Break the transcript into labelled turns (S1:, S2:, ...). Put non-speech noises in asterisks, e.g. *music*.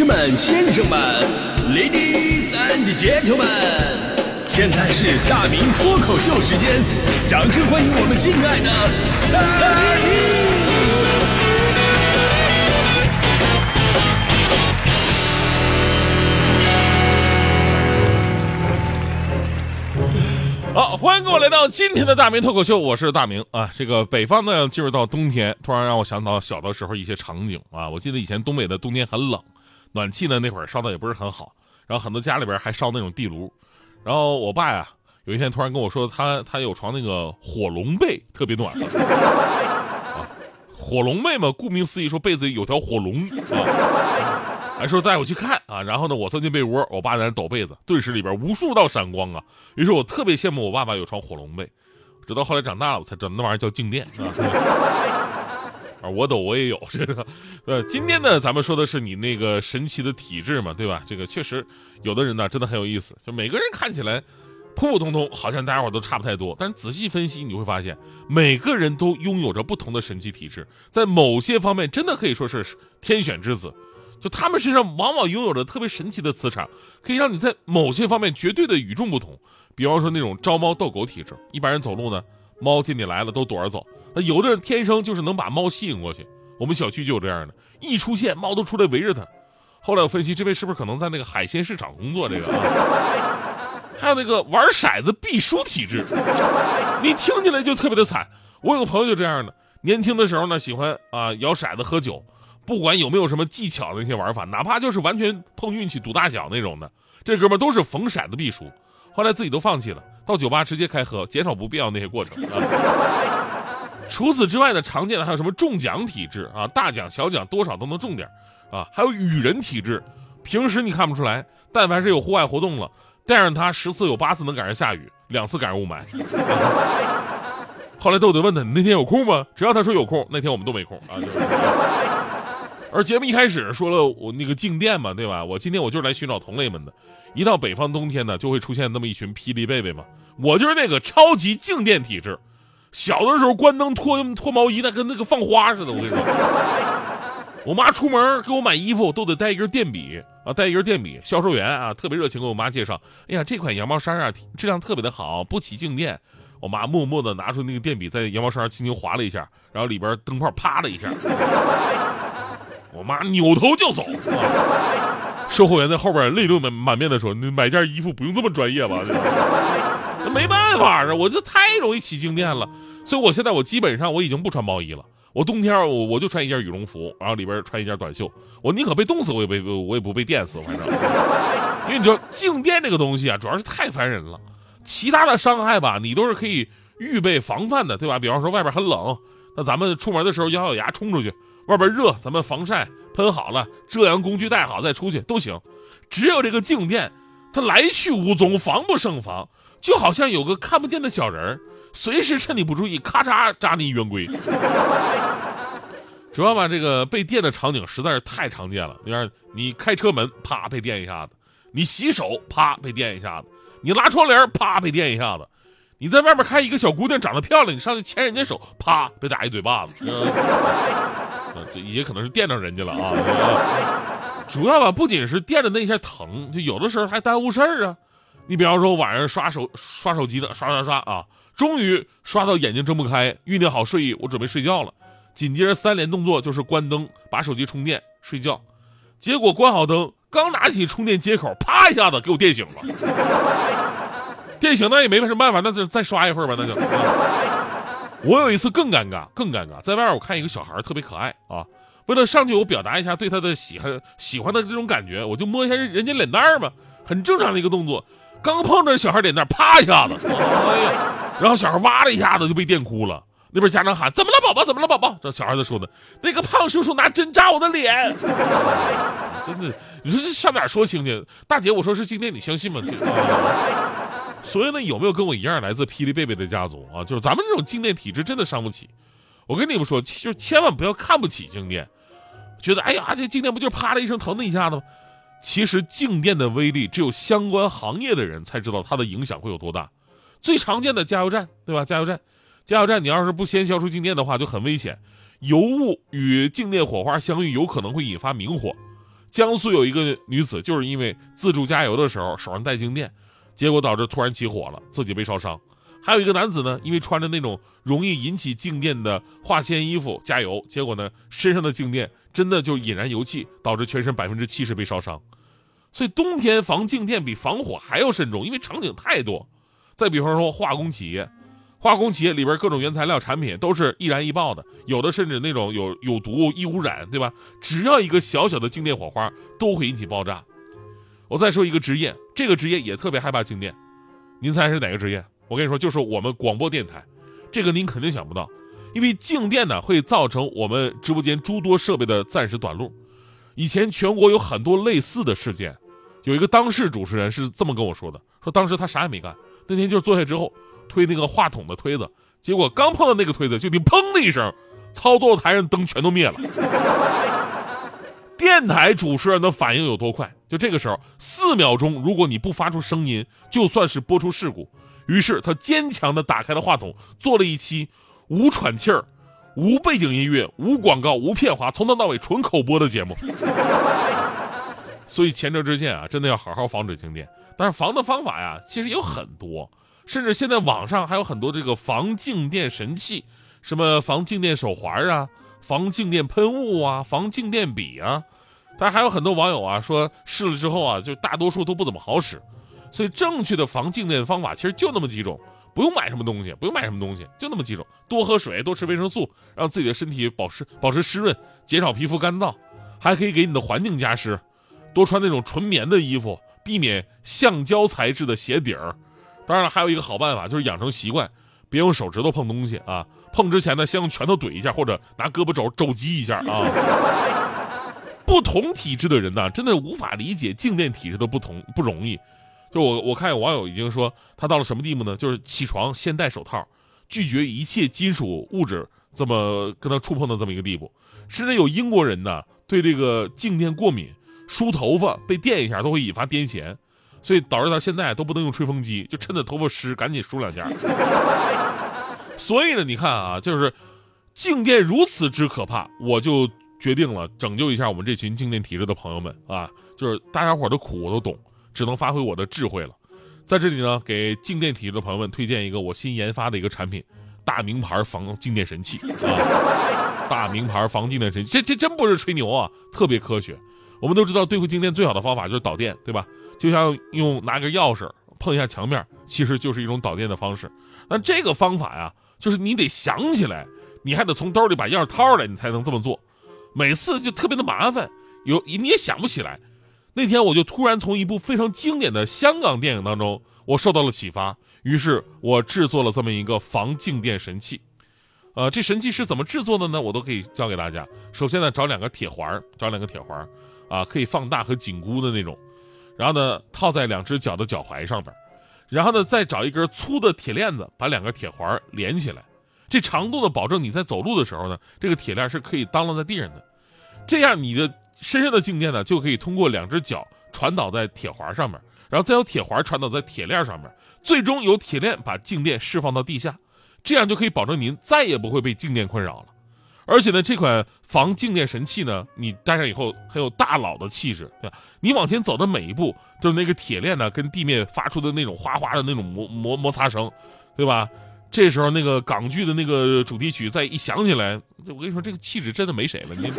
S1: 士们、先生们、Ladies and Gentlemen，现在是大明脱口秀时间，掌声欢迎我们敬爱的大明！
S2: 好，欢迎各位来到今天的大明脱口秀，我是大明啊。这个北方呢，进入到冬天，突然让我想到小的时候一些场景啊。我记得以前东北的冬天很冷，暖气呢那会儿烧的也不是很好，然后很多家里边还烧那种地炉。然后我爸呀，有一天突然跟我说，他他有床那个火龙被，特别暖和。啊，火龙被嘛，顾名思义，说被子里有条火龙啊。还说带我去看啊，然后呢，我钻进被窝，我爸在那抖被子，顿时里边无数道闪光啊。于是我特别羡慕我爸爸有床火龙被，直到后来长大了，我才知道那玩意儿叫静电啊。啊我抖我也有这个。呃，今天呢，咱们说的是你那个神奇的体质嘛，对吧？这个确实有的人呢，真的很有意思。就每个人看起来普普通通，好像大家伙都差不太多，但是仔细分析，你会发现每个人都拥有着不同的神奇体质，在某些方面真的可以说是天选之子。就他们身上往往拥有着特别神奇的磁场，可以让你在某些方面绝对的与众不同。比方说那种招猫逗狗体质，一般人走路呢，猫见你来了都躲着走。那有的人天生就是能把猫吸引过去。我们小区就有这样的，一出现猫都出来围着他。后来我分析，这位是不是可能在那个海鲜市场工作？这个啊，还有那个玩骰子必输体质，你听起来就特别的惨。我有个朋友就这样的，年轻的时候呢，喜欢啊摇骰子喝酒。不管有没有什么技巧的那些玩法，哪怕就是完全碰运气赌大小那种的，这哥们都是逢骰子必输。后来自己都放弃了，到酒吧直接开喝，减少不必要那些过程。啊 *laughs* *laughs* 除此之外呢，常见的还有什么中奖体质啊，大奖小奖多少都能中点啊，还有雨人体质，平时你看不出来，但凡是有户外活动了，带上他十次有八次能赶上下雨，两次赶上雾霾。*laughs* 后来豆豆问他，你那天有空吗？只要他说有空，那天我们都没空啊。而节目一开始说了我那个静电嘛，对吧？我今天我就是来寻找同类们的。一到北方冬天呢，就会出现那么一群霹雳贝贝嘛。我就是那个超级静电体质。小的时候关灯脱脱毛衣，那跟那个放花似的。我跟你说，我妈出门给我买衣服都得带一根电笔啊，带一根电笔。销售员啊特别热情，给我妈介绍。哎呀，这款羊毛衫啊质量特别的好，不起静电。我妈默默的拿出那个电笔，在羊毛衫上轻轻划了一下，然后里边灯泡啪的一下。我妈扭头就走，*laughs* 售货员在后边泪流满满面的说：“你买件衣服不用这么专业吧？*laughs* ”那没办法啊，我这太容易起静电了，所以我现在我基本上我已经不穿毛衣了。我冬天我我就穿一件羽绒服，然后里边穿一件短袖。我宁可被冻死，我也被我也不被电死，反正。因为你知道静电这个东西啊，主要是太烦人了。其他的伤害吧，你都是可以预备防范的，对吧？比方说外边很冷，那咱们出门的时候咬咬牙冲出去。外边热，咱们防晒喷好了，遮阳工具带好再出去都行。只有这个静电，它来去无踪，防不胜防，就好像有个看不见的小人儿，随时趁你不注意，咔嚓扎你一圆规。*laughs* 主要吧，这个被电的场景实在是太常见了。你看，你开车门，啪被电一下子；你洗手，啪被电一下子；你拉窗帘，啪被电一下子；你在外面看一个小姑娘长得漂亮，你上去牵人家手，啪被打一嘴巴子。这也可能是电着人家了啊！主要吧，不仅是电的那一下疼，就有的时候还耽误事儿啊。你比方说晚上刷手刷手机的，刷刷刷啊，终于刷到眼睛睁不开，酝酿好睡意，我准备睡觉了。紧接着三连动作就是关灯，把手机充电，睡觉。结果关好灯，刚拿起充电接口，啪一下子给我电醒了。电醒那也没什么办法，那就再刷一会儿吧，那就。我有一次更尴尬，更尴尬，在外面我看一个小孩特别可爱啊，为了上去我表达一下对他的喜欢喜欢的这种感觉，我就摸一下人家脸蛋儿嘛，很正常的一个动作。刚碰着小孩脸蛋，啪一下子，哎呀，然后小孩哇的一下子就被电哭了。那边家长喊：“怎么了，宝宝？怎么了，宝宝？”这小孩子说的：“那个胖叔叔拿针扎我的脸。*laughs* ”真的，你说这上哪说清去？大姐，我说是静电，你相信吗？所以呢，有没有跟我一样来自霹雳贝贝的家族啊？就是咱们这种静电体质真的伤不起。我跟你们说，就千万不要看不起静电，觉得哎呀，这静电不就是啪的一声疼的一下子吗？其实静电的威力，只有相关行业的人才知道它的影响会有多大。最常见的加油站，对吧？加油站，加油站，你要是不先消除静电的话，就很危险。油雾与静电火花相遇，有可能会引发明火。江苏有一个女子就是因为自助加油的时候手上带静电，结果导致突然起火了，自己被烧伤。还有一个男子呢，因为穿着那种容易引起静电的化纤衣服加油，结果呢身上的静电真的就引燃油气，导致全身百分之七十被烧伤。所以冬天防静电比防火还要慎重，因为场景太多。再比方说化工企业，化工企业里边各种原材料产品都是易燃易爆的，有的甚至那种有有毒易污染，对吧？只要一个小小的静电火花都会引起爆炸。我再说一个职业，这个职业也特别害怕静电，您猜是哪个职业？我跟你说，就是我们广播电台。这个您肯定想不到，因为静电呢会造成我们直播间诸多设备的暂时短路。以前全国有很多类似的事件，有一个当事主持人是这么跟我说的：说当时他啥也没干，那天就是坐下之后推那个话筒的推子，结果刚碰到那个推子，就听砰的一声，操作台上灯全都灭了。*laughs* 电台主持人的反应有多快？就这个时候，四秒钟，如果你不发出声音，就算是播出事故。于是他坚强地打开了话筒，做了一期无喘气儿。无背景音乐，无广告，无片花，从头到尾纯口播的节目。所以前车之鉴啊，真的要好好防止静电。但是防的方法呀，其实有很多，甚至现在网上还有很多这个防静电神器，什么防静电手环啊，防静电喷雾啊，防静电笔啊。但是还有很多网友啊说试了之后啊，就大多数都不怎么好使。所以正确的防静电方法其实就那么几种。不用买什么东西，不用买什么东西，就那么几种：多喝水，多吃维生素，让自己的身体保湿保持湿润，减少皮肤干燥，还可以给你的环境加湿。多穿那种纯棉的衣服，避免橡胶材质的鞋底儿。当然了，还有一个好办法，就是养成习惯，别用手指头碰东西啊。碰之前呢，先用拳头怼一下，或者拿胳膊肘肘击一下啊。不同体质的人呢，真的无法理解静电体质的不同，不容易。就我我看有网友已经说他到了什么地步呢？就是起床先戴手套，拒绝一切金属物质这么跟他触碰的这么一个地步。甚至有英国人呢对这个静电过敏，梳头发被电一下都会引发癫痫，所以导致他现在都不能用吹风机，就趁着头发湿赶紧梳两下。*laughs* 所以呢，你看啊，就是静电如此之可怕，我就决定了拯救一下我们这群静电体质的朋友们啊，就是大家伙的苦我都懂。只能发挥我的智慧了，在这里呢，给静电体质的朋友们推荐一个我新研发的一个产品，大名牌防静电神器啊！*laughs* 大名牌防静电神器，这这真不是吹牛啊，特别科学。我们都知道对付静电最好的方法就是导电，对吧？就像用拿个钥匙碰一下墙面，其实就是一种导电的方式。那这个方法呀，就是你得想起来，你还得从兜里把钥匙掏出来，你才能这么做。每次就特别的麻烦，有你也想不起来。那天我就突然从一部非常经典的香港电影当中，我受到了启发，于是我制作了这么一个防静电神器。呃，这神器是怎么制作的呢？我都可以教给大家。首先呢，找两个铁环，找两个铁环，啊，可以放大和紧箍的那种，然后呢，套在两只脚的脚踝上边，然后呢，再找一根粗的铁链子，把两个铁环连起来。这长度呢，保证你在走路的时候呢，这个铁链是可以当啷在地上的，这样你的。身上的静电呢，就可以通过两只脚传导在铁环上面，然后再由铁环传导在铁链上面，最终由铁链把静电释放到地下，这样就可以保证您再也不会被静电困扰了。而且呢，这款防静电神器呢，你戴上以后很有大佬的气质，对吧？你往前走的每一步，就是那个铁链呢跟地面发出的那种哗哗的那种摩摩摩擦声，对吧？这时候那个港剧的那个主题曲再一想起来，我跟你说，这个气质真的没谁了，你。